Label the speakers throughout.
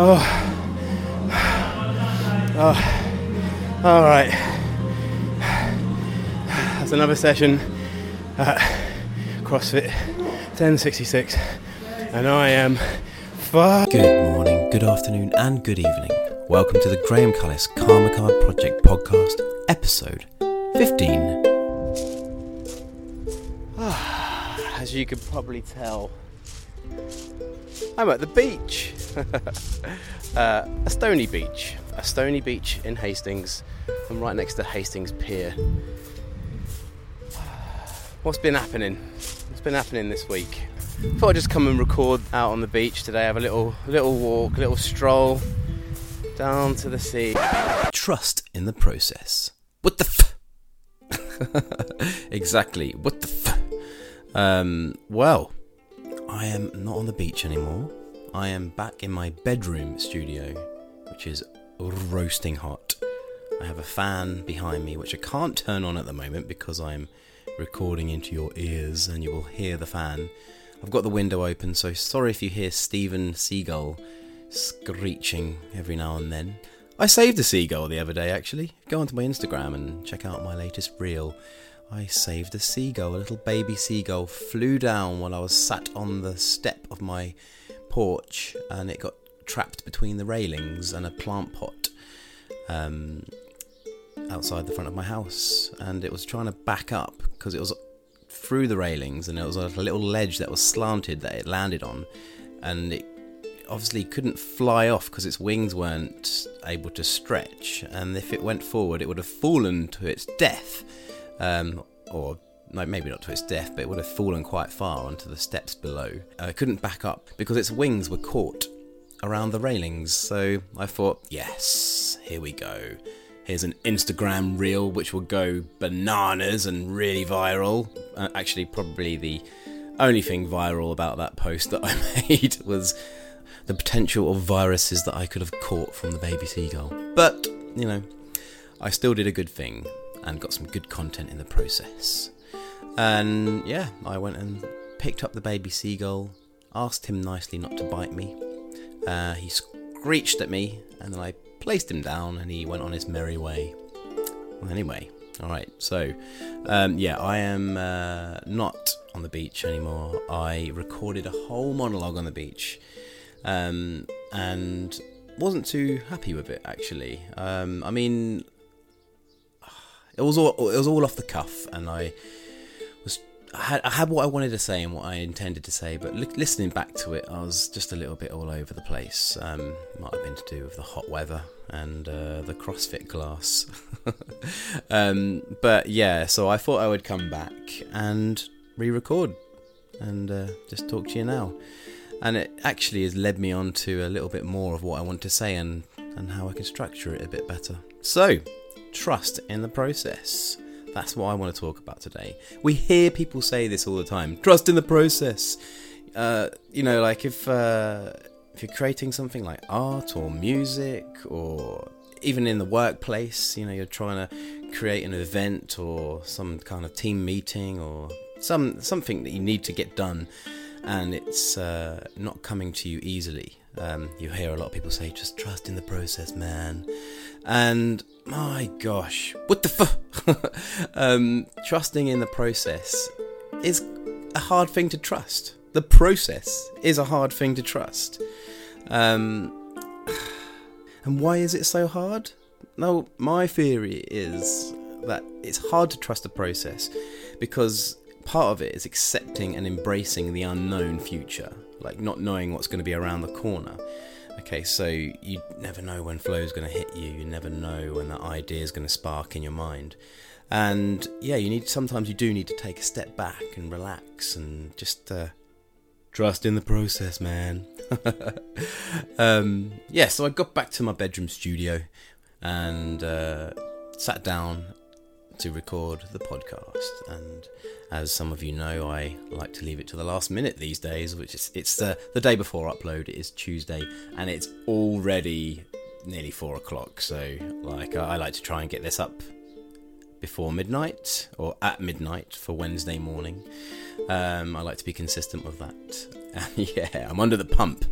Speaker 1: Oh. Oh. All right. That's another session at CrossFit 1066. And I am far.
Speaker 2: Good morning, good afternoon, and good evening. Welcome to the Graham Cullis Karma Card Project podcast, episode 15.
Speaker 1: Ah, as you can probably tell, I'm at the beach. uh, a stony beach. A stony beach in Hastings. I'm right next to Hastings Pier. What's been happening? What's been happening this week? Thought I'd just come and record out on the beach today. Have a little little walk, a little stroll down to the sea.
Speaker 2: Trust in the process. What the f? exactly. What the f? Um, well, I am not on the beach anymore. I am back in my bedroom studio, which is roasting hot. I have a fan behind me, which I can't turn on at the moment because I'm recording into your ears and you will hear the fan. I've got the window open, so sorry if you hear Steven Seagull screeching every now and then. I saved a seagull the other day, actually. Go onto my Instagram and check out my latest reel. I saved a seagull, a little baby seagull, flew down while I was sat on the step of my porch and it got trapped between the railings and a plant pot um, outside the front of my house. And it was trying to back up because it was through the railings and it was a little ledge that was slanted that it landed on. And it obviously couldn't fly off because its wings weren't able to stretch. And if it went forward, it would have fallen to its death. Um, or no, maybe not to its death, but it would have fallen quite far onto the steps below. Uh, it couldn't back up because its wings were caught around the railings. So I thought, yes, here we go. Here's an Instagram reel which will go bananas and really viral. Uh, actually, probably the only thing viral about that post that I made was the potential of viruses that I could have caught from the baby seagull. But, you know, I still did a good thing and got some good content in the process. And yeah, I went and picked up the baby seagull, asked him nicely not to bite me. Uh, he screeched at me, and then I placed him down, and he went on his merry way. Well, anyway, all right. So, um, yeah, I am uh, not on the beach anymore. I recorded a whole monologue on the beach, um, and wasn't too happy with it actually. Um, I mean, it was all it was all off the cuff, and I I had, what I wanted to say and what I intended to say, but li- listening back to it, I was just a little bit all over the place. Um, might have been to do with the hot weather and uh, the CrossFit class, um, but yeah. So I thought I would come back and re-record and uh, just talk to you now. And it actually has led me on to a little bit more of what I want to say and, and how I can structure it a bit better. So, trust in the process. That's what I want to talk about today. We hear people say this all the time trust in the process. Uh, you know, like if, uh, if you're creating something like art or music or even in the workplace, you know, you're trying to create an event or some kind of team meeting or some something that you need to get done and it's uh, not coming to you easily. Um, you hear a lot of people say, just trust in the process, man. And my gosh, what the fuck? um, trusting in the process is a hard thing to trust. The process is a hard thing to trust. Um, and why is it so hard? No, my theory is that it's hard to trust the process because part of it is accepting and embracing the unknown future, like not knowing what's going to be around the corner. Okay, so you never know when flow is going to hit you. You never know when that idea is going to spark in your mind. And yeah, you need sometimes you do need to take a step back and relax and just uh, trust in the process, man. um, yeah, so I got back to my bedroom studio and uh, sat down to record the podcast. And as some of you know, I like to leave it to the last minute these days, which is it's the the day before upload. Is Tuesday, and it's already nearly four o'clock. So, like, I, I like to try and get this up before midnight or at midnight for Wednesday morning. Um, I like to be consistent with that. Yeah, I'm under the pump,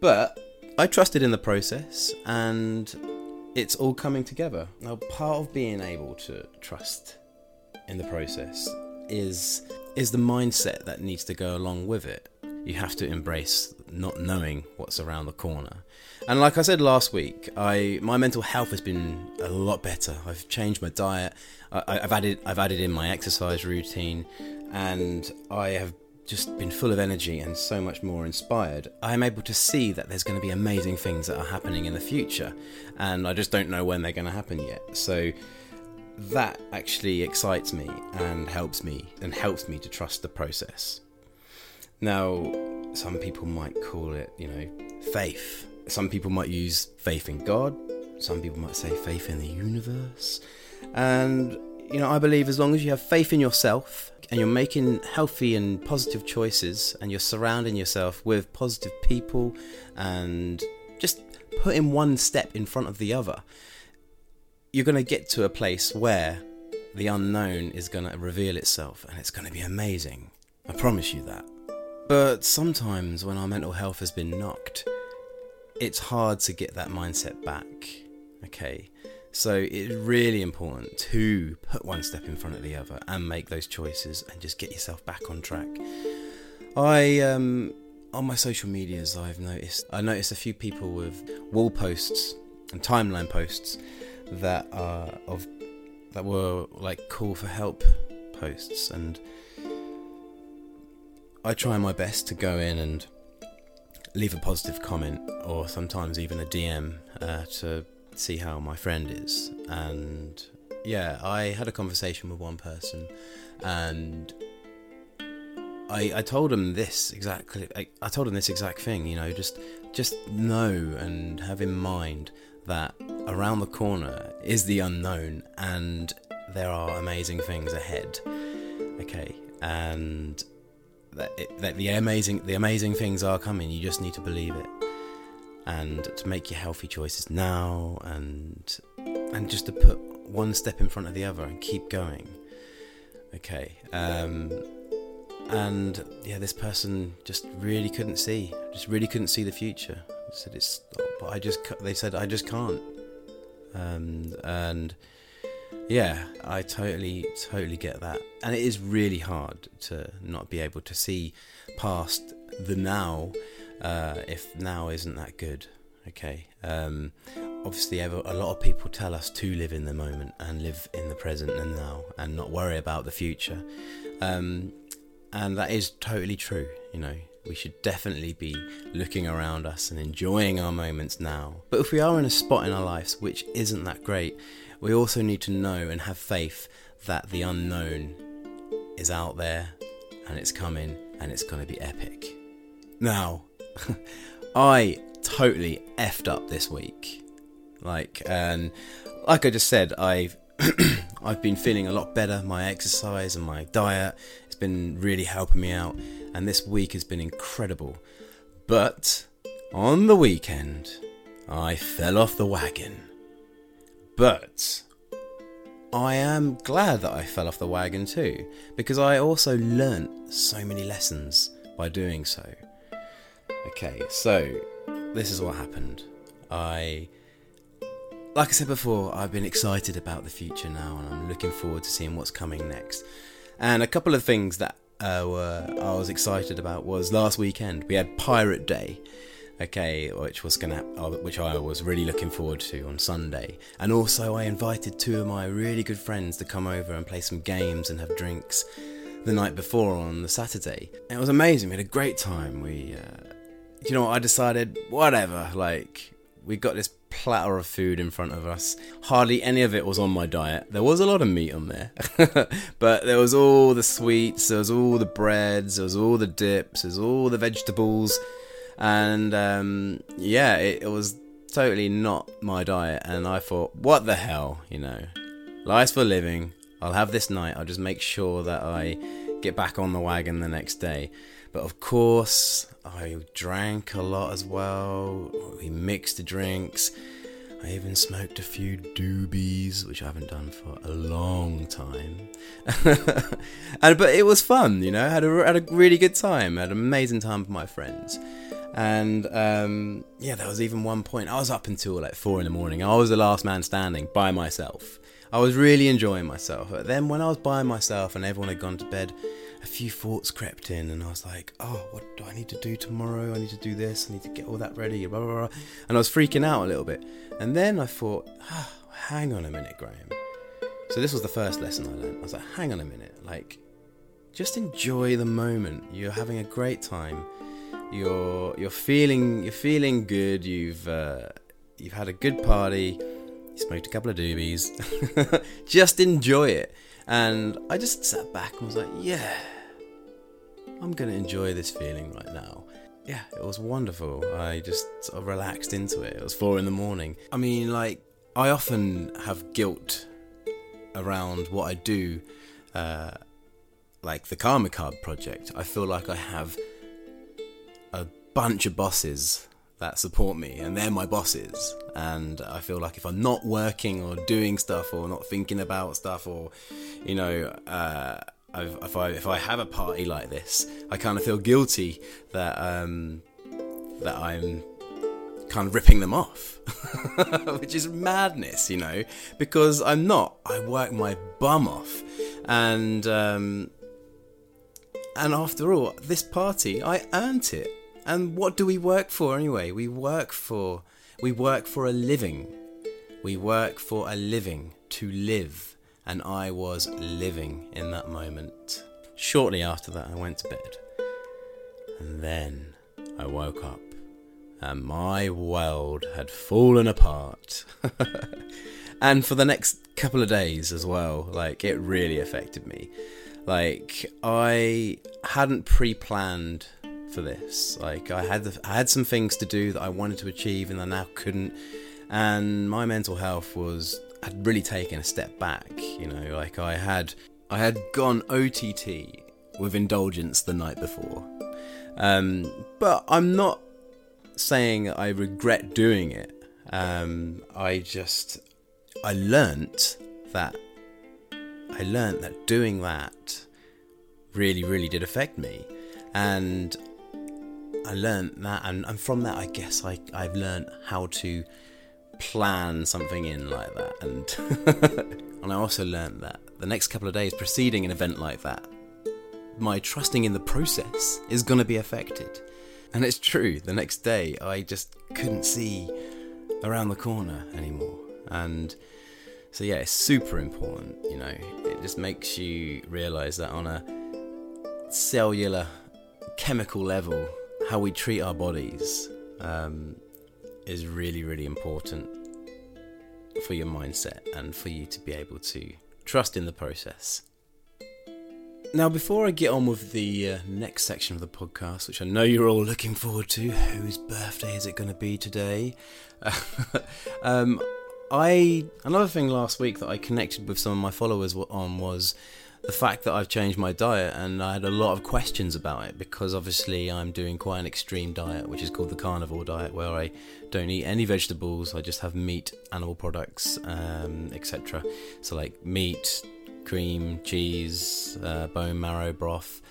Speaker 2: but I trusted in the process and it's all coming together. Now, part of being able to trust in the process is is the mindset that needs to go along with it. You have to embrace not knowing what's around the corner. And like I said last week, I my mental health has been a lot better. I've changed my diet. I, I've added I've added in my exercise routine, and I have just been full of energy and so much more inspired, I am able to see that there's going to be amazing things that are happening in the future, and I just don't know when they're going to happen yet. So that actually excites me and helps me and helps me to trust the process. Now, some people might call it, you know, faith. Some people might use faith in God. Some people might say faith in the universe. And, you know, I believe as long as you have faith in yourself and you're making healthy and positive choices and you're surrounding yourself with positive people and just putting one step in front of the other, you're going to get to a place where the unknown is going to reveal itself and it's going to be amazing. I promise you that. But sometimes when our mental health has been knocked, it's hard to get that mindset back. Okay. So it's really important to put one step in front of the other and make those choices and just get yourself back on track. I um on my social medias I've noticed I noticed a few people with wall posts and timeline posts that are of that were like call for help posts and I try my best to go in and leave a positive comment or sometimes even a DM uh, to see how my friend is. And yeah, I had a conversation with one person and I, I told him this exactly I, I told him this exact thing, you know, just just know and have in mind that around the corner is the unknown and there are amazing things ahead. Okay, and that, it, that the amazing the amazing things are coming. You just need to believe it, and to make your healthy choices now, and and just to put one step in front of the other and keep going. Okay, um, and yeah, this person just really couldn't see, just really couldn't see the future. said it's, but I just they said I just can't, um, and yeah, I totally, totally get that. And it is really hard to not be able to see past the now uh, if now isn't that good. Okay. Um, obviously, a lot of people tell us to live in the moment and live in the present and now and not worry about the future. Um, and that is totally true, you know. We should definitely be looking around us and enjoying our moments now. But if we are in a spot in our lives which isn't that great, we also need to know and have faith that the unknown is out there and it's coming and it's going to be epic. Now, I totally effed up this week. Like, and like I just said, I've I've been feeling a lot better. My exercise and my diet has been really helping me out, and this week has been incredible. But on the weekend, I fell off the wagon. But I am glad that I fell off the wagon too, because I also learnt so many lessons by doing so. Okay, so this is what happened. I, like I said before, I've been excited about the future now, and I'm looking forward to seeing what's coming next. And a couple of things that uh, were I was excited about was last weekend we had Pirate Day, okay, which was gonna, uh, which I was really looking forward to on Sunday. And also, I invited two of my really good friends to come over and play some games and have drinks the night before on the Saturday. It was amazing. We had a great time. We, uh, you know, I decided whatever. Like, we got this platter of food in front of us. Hardly any of it was on my diet. There was a lot of meat on there, but there was all the sweets, there was all the breads, there was all the dips, there was all the vegetables and um, yeah, it, it, was totally not my diet. And I thought, what the hell, you know, life's for living. I'll have this night. I'll just make sure that I get back on the wagon the next day. But of course, I drank a lot as well. We mixed the drinks. I even smoked a few doobies, which I haven't done for a long time. and but it was fun, you know. I had a had a really good time. I had an amazing time with my friends And um, yeah, there was even one point I was up until like four in the morning. I was the last man standing by myself. I was really enjoying myself. But then when I was by myself and everyone had gone to bed, a few thoughts crept in, and I was like, "Oh, what do I need to do tomorrow? I need to do this. I need to get all that ready." Blah blah blah. And I was freaking out a little bit. And then I thought, ah, "Hang on a minute, Graham." So this was the first lesson I learned. I was like, "Hang on a minute, like." Just enjoy the moment. You're having a great time. You're you're feeling you're feeling good. You've uh, you've had a good party. Smoked a couple of doobies. just enjoy it. And I just sat back and was like, yeah, I'm going to enjoy this feeling right now. Yeah, it was wonderful. I just sort of relaxed into it. It was four in the morning. I mean, like, I often have guilt around what I do, uh, like the Karma Card project. I feel like I have a bunch of bosses that support me, and they're my bosses. And I feel like if I'm not working or doing stuff or not thinking about stuff or, you know, uh, if I if I have a party like this, I kind of feel guilty that um, that I'm kind of ripping them off, which is madness, you know, because I'm not. I work my bum off, and um, and after all, this party I earned it. And what do we work for anyway? We work for we work for a living. We work for a living to live, and I was living in that moment. Shortly after that, I went to bed. And then I woke up, and my world had fallen apart. and for the next couple of days as well, like it really affected me. Like I hadn't pre-planned for this. Like I had the, I had some things to do that I wanted to achieve and I now couldn't, and my mental health was had really taken a step back. You know, like I had I had gone OTT with indulgence the night before, um, but I'm not saying I regret doing it. Um, I just I learnt that I learnt that doing that really really did affect me and I learned that, and, and from that, I guess I, I've learned how to plan something in like that. And, and I also learned that the next couple of days preceding an event like that, my trusting in the process is going to be affected. And it's true, the next day, I just couldn't see around the corner anymore. And so, yeah, it's super important, you know, it just makes you realize that on a cellular, chemical level, how we treat our bodies um, is really, really important for your mindset and for you to be able to trust in the process. Now, before I get on with the uh, next section of the podcast, which I know you're all looking forward to, whose birthday is it going to be today? um, I another thing last week that I connected with some of my followers on was the fact that I've changed my diet, and I had a lot of questions about it because obviously I'm doing quite an extreme diet, which is called the carnivore diet, where I don't eat any vegetables, I just have meat, animal products, um, etc. So, like meat, cream, cheese, uh, bone marrow broth.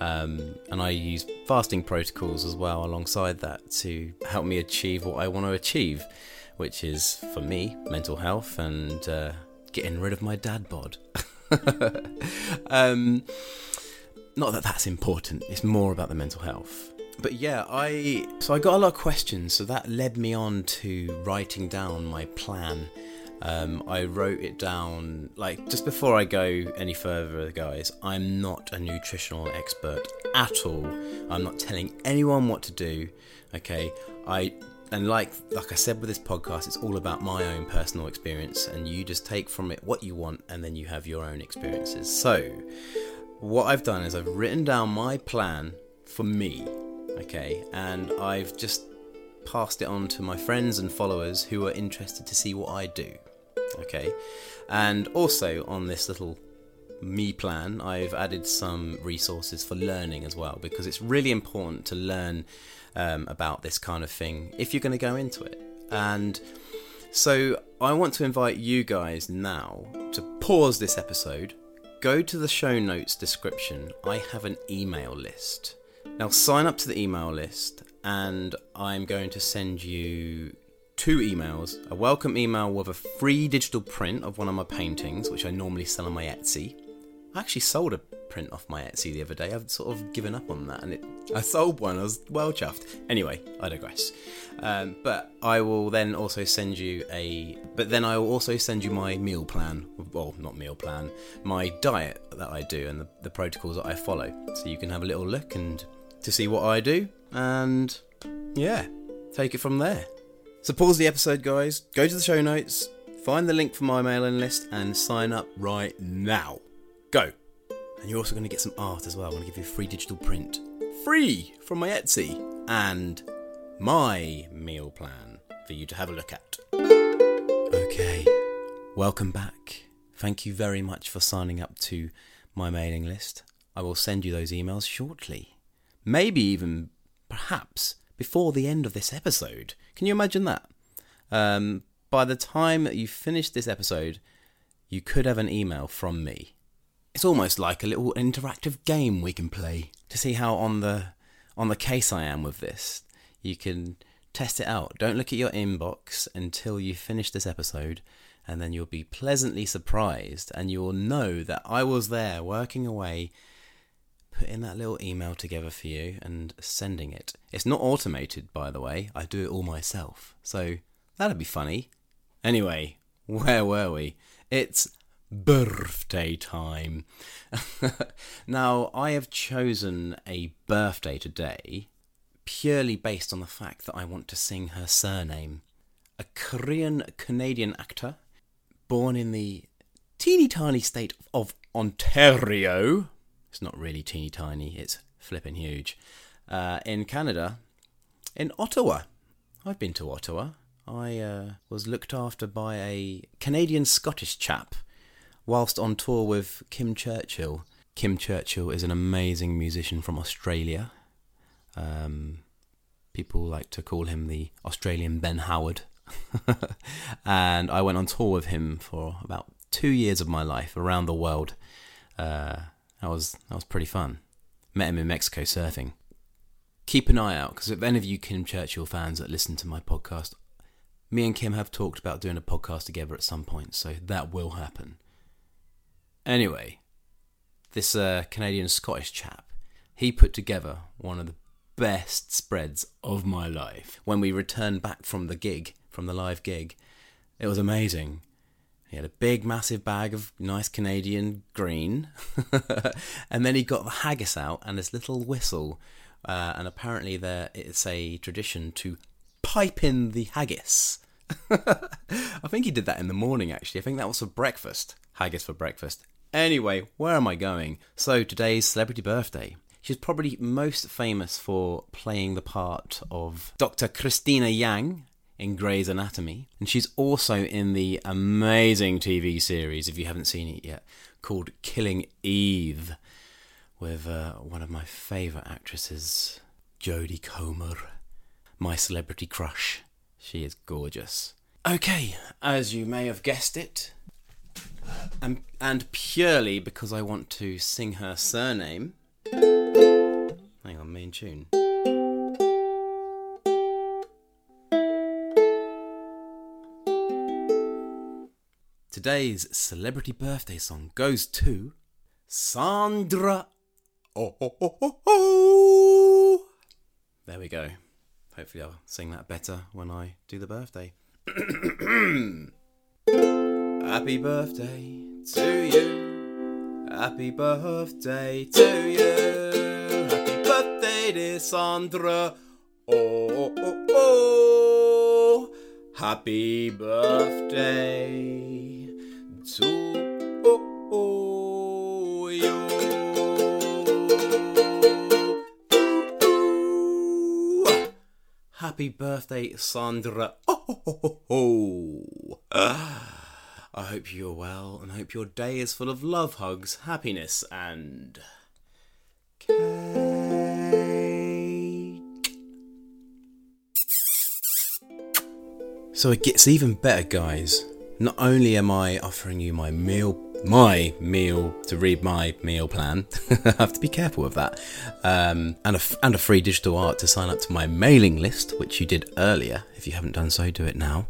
Speaker 2: Um, and I use fasting protocols as well alongside that to help me achieve what I want to achieve, which is for me mental health and uh, getting rid of my dad bod. um, not that that's important. It's more about the mental health. But yeah, I so I got a lot of questions, so that led me on to writing down my plan. Um, I wrote it down like just before I go any further, guys. I'm not a nutritional expert at all. I'm not telling anyone what to do. Okay, I and like like I said with this podcast, it's all about my own personal experience, and you just take from it what you want, and then you have your own experiences. So, what I've done is I've written down my plan for me, okay, and I've just passed it on to my friends and followers who are interested to see what I do, okay, and also on this little me plan, I've added some resources for learning as well because it's really important to learn um, about this kind of thing if you're going to go into it. And so I want to invite you guys now to pause this episode, go to the show notes description. I have an email list. Now sign up to the email list and I'm going to send you two emails a welcome email with a free digital print of one of my paintings, which I normally sell on my Etsy. I actually sold a print off my Etsy the other day. I've sort of given up on that, and it I sold one. I was well chuffed. Anyway, I digress. Um, but I will then also send you a. But then I will also send you my meal plan. Well, not meal plan. My diet that I do and the, the protocols that I follow, so you can have a little look and to see what I do, and yeah, take it from there. So pause the episode, guys. Go to the show notes, find the link for my mailing list, and sign up right now. Go. And you're also going to get some art as well. I'm going to give you a free digital print. Free from my Etsy. And my meal plan for you to have a look at. Okay. Welcome back. Thank you very much for signing up to my mailing list. I will send you those emails shortly. Maybe even, perhaps, before the end of this episode. Can you imagine that? Um, by the time you finish this episode, you could have an email from me it's almost like a little interactive game we can play to see how on the on the case I am with this. You can test it out. Don't look at your inbox until you finish this episode, and then you'll be pleasantly surprised and you'll know that I was there working away, putting that little email together for you and sending it. It's not automated, by the way, I do it all myself. So that'd be funny. Anyway, where were we? It's birthday time. now, I have chosen a birthday today purely based on the fact that I want to sing her surname. A Korean Canadian actor born in the teeny tiny state of Ontario. It's not really teeny tiny, it's flipping huge. Uh, in Canada, in Ottawa. I've been to Ottawa. I uh, was looked after by a Canadian Scottish chap whilst on tour with Kim Churchill. Kim Churchill is an amazing musician from Australia. Um, people like to call him the Australian Ben Howard. and I went on tour with him for about two years of my life around the world. Uh, that was that was pretty fun. Met him in Mexico surfing. Keep an eye out because if any of you Kim Churchill fans that listen to my podcast, me and Kim have talked about doing a podcast together at some point, so that will happen. Anyway, this uh, Canadian Scottish chap, he put together one of the best spreads of my life. When we returned back from the gig, from the live gig, it was amazing. He had a big, massive bag of nice Canadian green, and then he got the haggis out and this little whistle. Uh, and apparently, there it's a tradition to pipe in the haggis. I think he did that in the morning. Actually, I think that was for breakfast. Haggis for breakfast. Anyway, where am I going? So, today's celebrity birthday. She's probably most famous for playing the part of Dr. Cristina Yang in Grey's Anatomy. And she's also in the amazing TV series, if you haven't seen it yet, called Killing Eve, with uh, one of my favourite actresses, Jodie Comer, my celebrity crush. She is gorgeous. Okay, as you may have guessed it, and, and purely because I want to sing her surname. Hang on, main tune. Today's celebrity birthday song goes to Sandra. Oh, oh, oh, oh, oh. There we go. Hopefully, I'll sing that better when I do the birthday. Happy birthday to you. Happy birthday to you. Happy birthday, dear Sandra. Oh, oh, oh. Happy birthday to oh, oh, you. Happy birthday, Sandra. Oh, oh, oh, oh. Ah. I hope you're well and hope your day is full of love, hugs, happiness, and cake. So it gets even better, guys. Not only am I offering you my meal my meal to read my meal plan. I have to be careful with that. Um, and a and a free digital art to sign up to my mailing list, which you did earlier. If you haven't done so, do it now.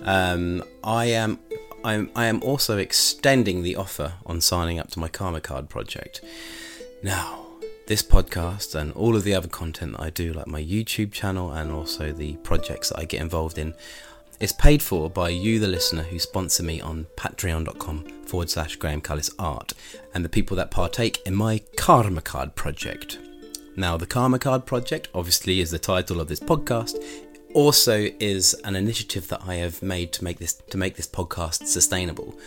Speaker 2: Um, I am. I'm, I am also extending the offer on signing up to my Karma Card project. Now, this podcast and all of the other content that I do, like my YouTube channel and also the projects that I get involved in, is paid for by you, the listener, who sponsor me on patreon.com forward slash Graham Cullis Art, and the people that partake in my Karma Card project. Now, the Karma Card project, obviously, is the title of this podcast. Also, is an initiative that I have made to make this to make this podcast sustainable.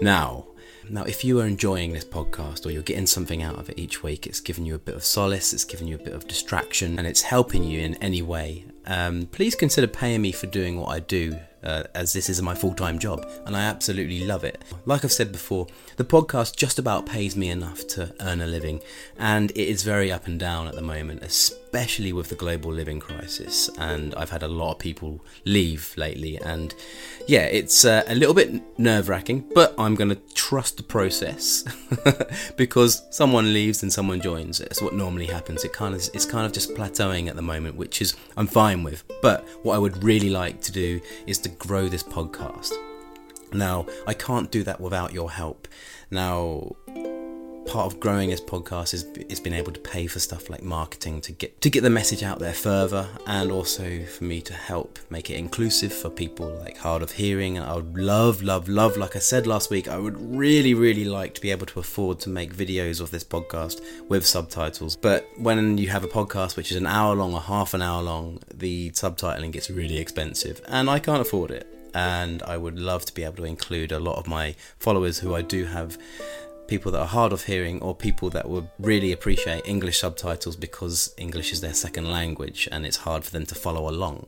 Speaker 2: Now, now, if you are enjoying this podcast or you're getting something out of it each week, it's giving you a bit of solace, it's giving you a bit of distraction, and it's helping you in any way, um, please consider paying me for doing what I do, uh, as this is my full time job, and I absolutely love it. Like I've said before, the podcast just about pays me enough to earn a living, and it is very up and down at the moment, especially with the global living crisis. And I've had a lot of people leave lately, and yeah, it's uh, a little bit nerve wracking, but I'm going to trust the process because someone leaves and someone joins. It's what normally happens. It kind of it's kind of just plateauing at the moment, which is I'm fine with. But what I would really like to do is to grow this podcast. Now, I can't do that without your help. Now, part of growing this podcast is is being able to pay for stuff like marketing to get to get the message out there further and also for me to help make it inclusive for people like hard of hearing. I would love love love like I said last week I would really really like to be able to afford to make videos of this podcast with subtitles. But when you have a podcast which is an hour long or half an hour long the subtitling gets really expensive and I can't afford it. And I would love to be able to include a lot of my followers who I do have people that are hard of hearing or people that would really appreciate English subtitles because English is their second language and it's hard for them to follow along.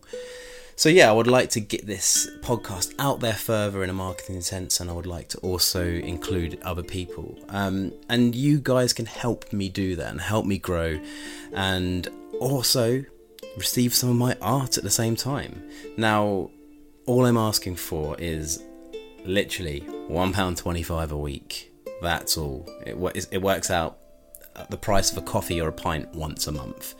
Speaker 2: So, yeah, I would like to get this podcast out there further in a marketing sense, and I would like to also include other people. Um, and you guys can help me do that and help me grow, and also receive some of my art at the same time. Now, all I'm asking for is literally £1.25 a week that's all. It, it works out the price of a coffee or a pint once a month.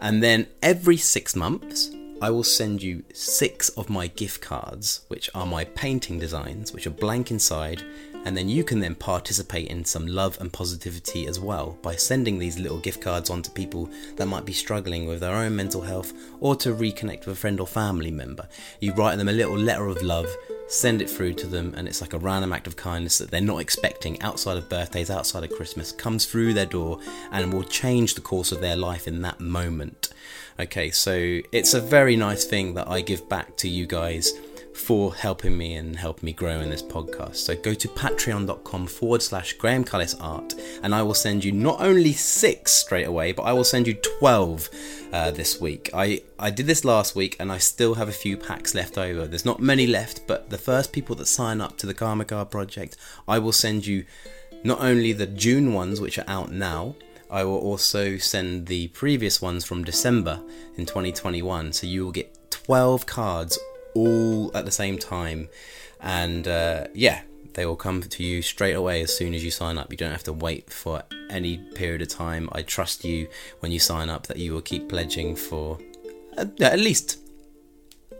Speaker 2: And then every six months, I will send you six of my gift cards, which are my painting designs, which are blank inside. And then you can then participate in some love and positivity as well by sending these little gift cards on to people that might be struggling with their own mental health or to reconnect with a friend or family member. You write them a little letter of love send it through to them, and it's like a random act of kindness that they're not expecting outside of birthdays, outside of Christmas, comes through their door and will change the course of their life in that moment. Okay, so it's a very nice thing that I give back to you guys for helping me and helping me grow in this podcast. So go to patreon.com forward slash Graham Cullis Art and I will send you not only six straight away, but I will send you 12 uh, this week. I, I did this last week and I still have a few packs left over. There's not many left, but the first people that sign up to the Karma Card project, I will send you not only the June ones, which are out now, I will also send the previous ones from December in 2021. So you will get 12 cards all at the same time. And uh, yeah, they will come to you straight away as soon as you sign up. You don't have to wait for any period of time. I trust you when you sign up that you will keep pledging for uh, at least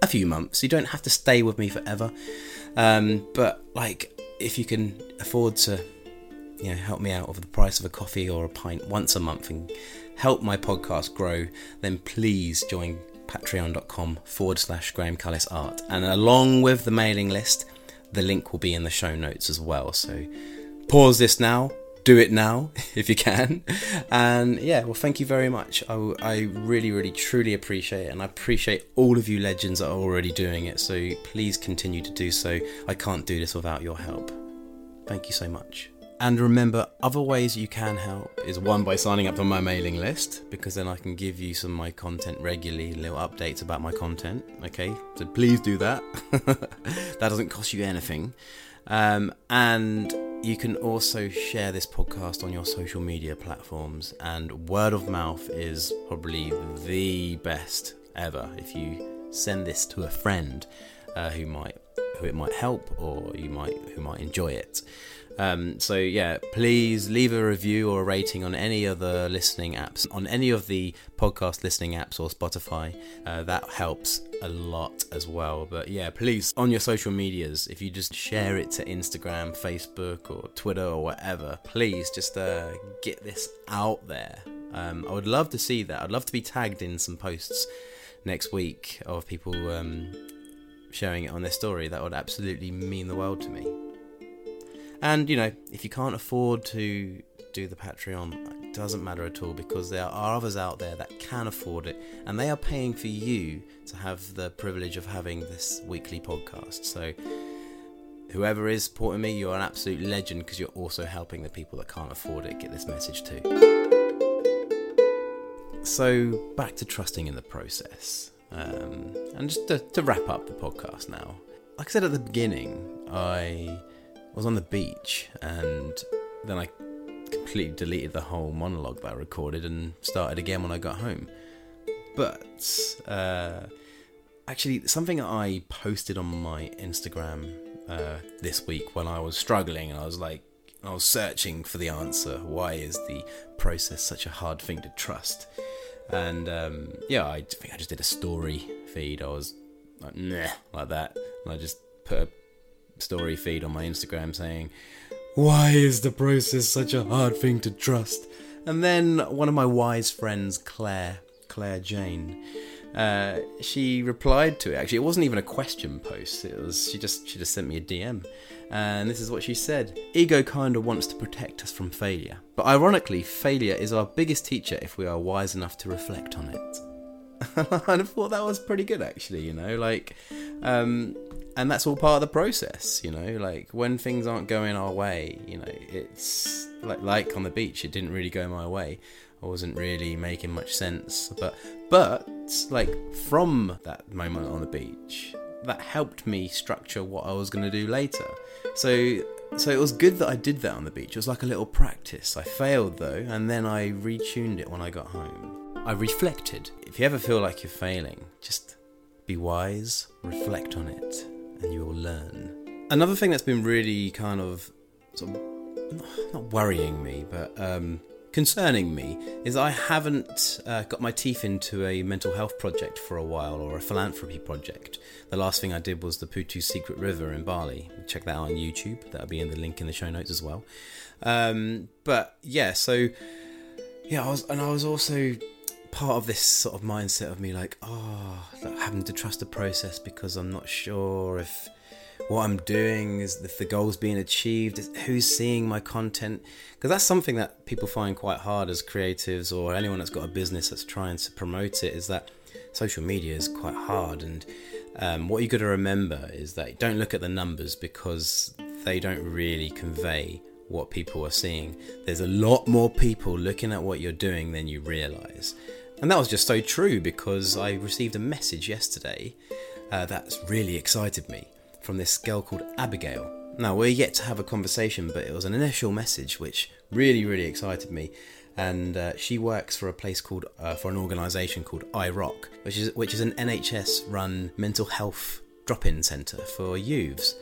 Speaker 2: a few months. You don't have to stay with me forever. Um, but like, if you can afford to, you know, help me out with the price of a coffee or a pint once a month and help my podcast grow, then please join patreon.com forward slash Graham Cullis Art. And along with the mailing list, the link will be in the show notes as well. So pause this now, do it now if you can. And yeah, well, thank you very much. I, I really, really, truly appreciate it. And I appreciate all of you legends that are already doing it. So please continue to do so. I can't do this without your help. Thank you so much. And remember, other ways you can help is one by signing up for my mailing list because then I can give you some of my content regularly, little updates about my content. Okay, so please do that. that doesn't cost you anything. Um, and you can also share this podcast on your social media platforms. And word of mouth is probably the best ever if you send this to a friend uh, who might who it might help or you might who might enjoy it. Um, so yeah, please leave a review or a rating on any other listening apps, on any of the podcast listening apps or Spotify. Uh, that helps a lot as well. But yeah, please on your social medias, if you just share it to Instagram, Facebook, or Twitter or whatever, please just uh, get this out there. Um, I would love to see that. I'd love to be tagged in some posts next week of people um, sharing it on their story. That would absolutely mean the world to me. And you know, if you can't afford to do the Patreon, it doesn't matter at all because there are others out there that can afford it and they are paying for you to have the privilege of having this weekly podcast. So, whoever is supporting me, you're an absolute legend because you're also helping the people that can't afford it get this message too. So, back to trusting in the process. Um, and just to, to wrap up the podcast now, like I said at the beginning, I was on the beach and then I completely deleted the whole monologue that I recorded and started again when I got home. But uh, actually, something I posted on my Instagram uh, this week when I was struggling and I was like, I was searching for the answer. Why is the process such a hard thing to trust? And um, yeah, I think I just did a story feed. I was like, nah, like that. And I just put a story feed on my Instagram saying, Why is the process such a hard thing to trust? And then one of my wise friends, Claire, Claire Jane, uh, she replied to it. Actually, it wasn't even a question post. It was she just she just sent me a DM, and this is what she said: "Ego kinda wants to protect us from failure, but ironically, failure is our biggest teacher if we are wise enough to reflect on it." I thought that was pretty good, actually. You know, like um, and that's all part of the process you know? Like when things aren't going our way you know it's like like on the beach it didn't really go my way. I wasn't really making much sense but but like from that moment on the beach that helped me structure what i was going to do later. So so it was good that i did that on the beach. It was like a little practice. I failed though and then i retuned it when i got home. I reflected. If you ever feel like you're failing just be wise reflect on it and you will learn. Another thing that's been really kind of sort of not worrying me, but um, concerning me is I haven't uh, got my teeth into a mental health project for a while or a philanthropy project. The last thing I did was the Putu Secret River in Bali. Check that out on YouTube. That'll be in the link in the show notes as well. Um, but yeah, so yeah, I was, and I was also part of this sort of mindset of me like oh having to trust the process because i'm not sure if what i'm doing is if the goal's being achieved who's seeing my content because that's something that people find quite hard as creatives or anyone that's got a business that's trying to promote it is that social media is quite hard and um, what you got to remember is that don't look at the numbers because they don't really convey what people are seeing. There's a lot more people looking at what you're doing than you realize. And that was just so true because I received a message yesterday uh, that's really excited me from this girl called Abigail. Now, we're yet to have a conversation, but it was an initial message which really, really excited me. And uh, she works for a place called, uh, for an organisation called iRock, which is which is an NHS-run mental health drop-in centre for youths,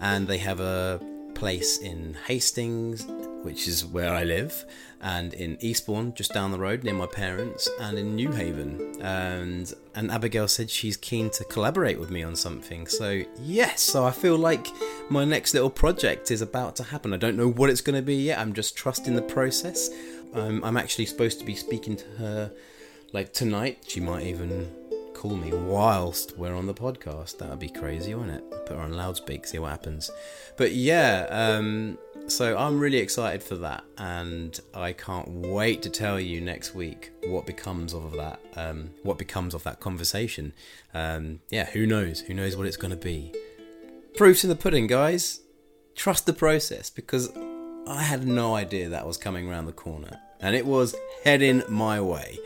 Speaker 2: and they have a place in Hastings, which is where I live, and in Eastbourne, just down the road near my parents, and in Newhaven. And and Abigail said she's keen to collaborate with me on something. So yes, so I feel like my next little project is about to happen. I don't know what it's going to be yet. I'm just trusting the process. Um, I'm actually supposed to be speaking to her like tonight. She might even call me whilst we're on the podcast. That would be crazy, wouldn't it? Put her on loudspeaker, see what happens. But yeah, um, so I'm really excited for that, and I can't wait to tell you next week what becomes of that. Um, what becomes of that conversation? Um, yeah, who knows? Who knows what it's going to be? Proofs in the pudding, guys. Trust the process because I had no idea that was coming around the corner, and it was heading my way.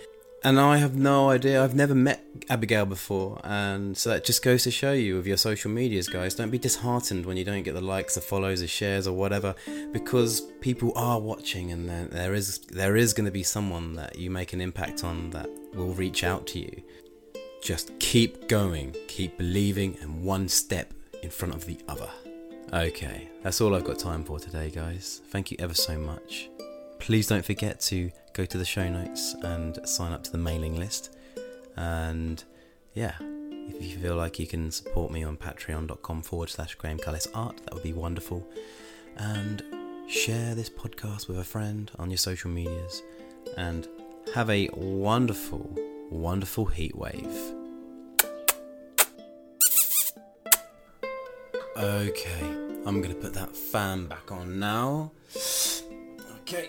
Speaker 2: And I have no idea. I've never met Abigail before, and so that just goes to show you with your social medias, guys. Don't be disheartened when you don't get the likes, the follows, the shares, or whatever, because people are watching, and there, there is there is going to be someone that you make an impact on that will reach out to you. Just keep going, keep believing, and one step in front of the other. Okay, that's all I've got time for today, guys. Thank you ever so much. Please don't forget to go to the show notes and sign up to the mailing list. And yeah, if you feel like you can support me on patreon.com forward slash Graham Cullis Art, that would be wonderful. And share this podcast with a friend on your social medias. And have a wonderful, wonderful heat wave. Okay, I'm gonna put that fan back on now. Okay.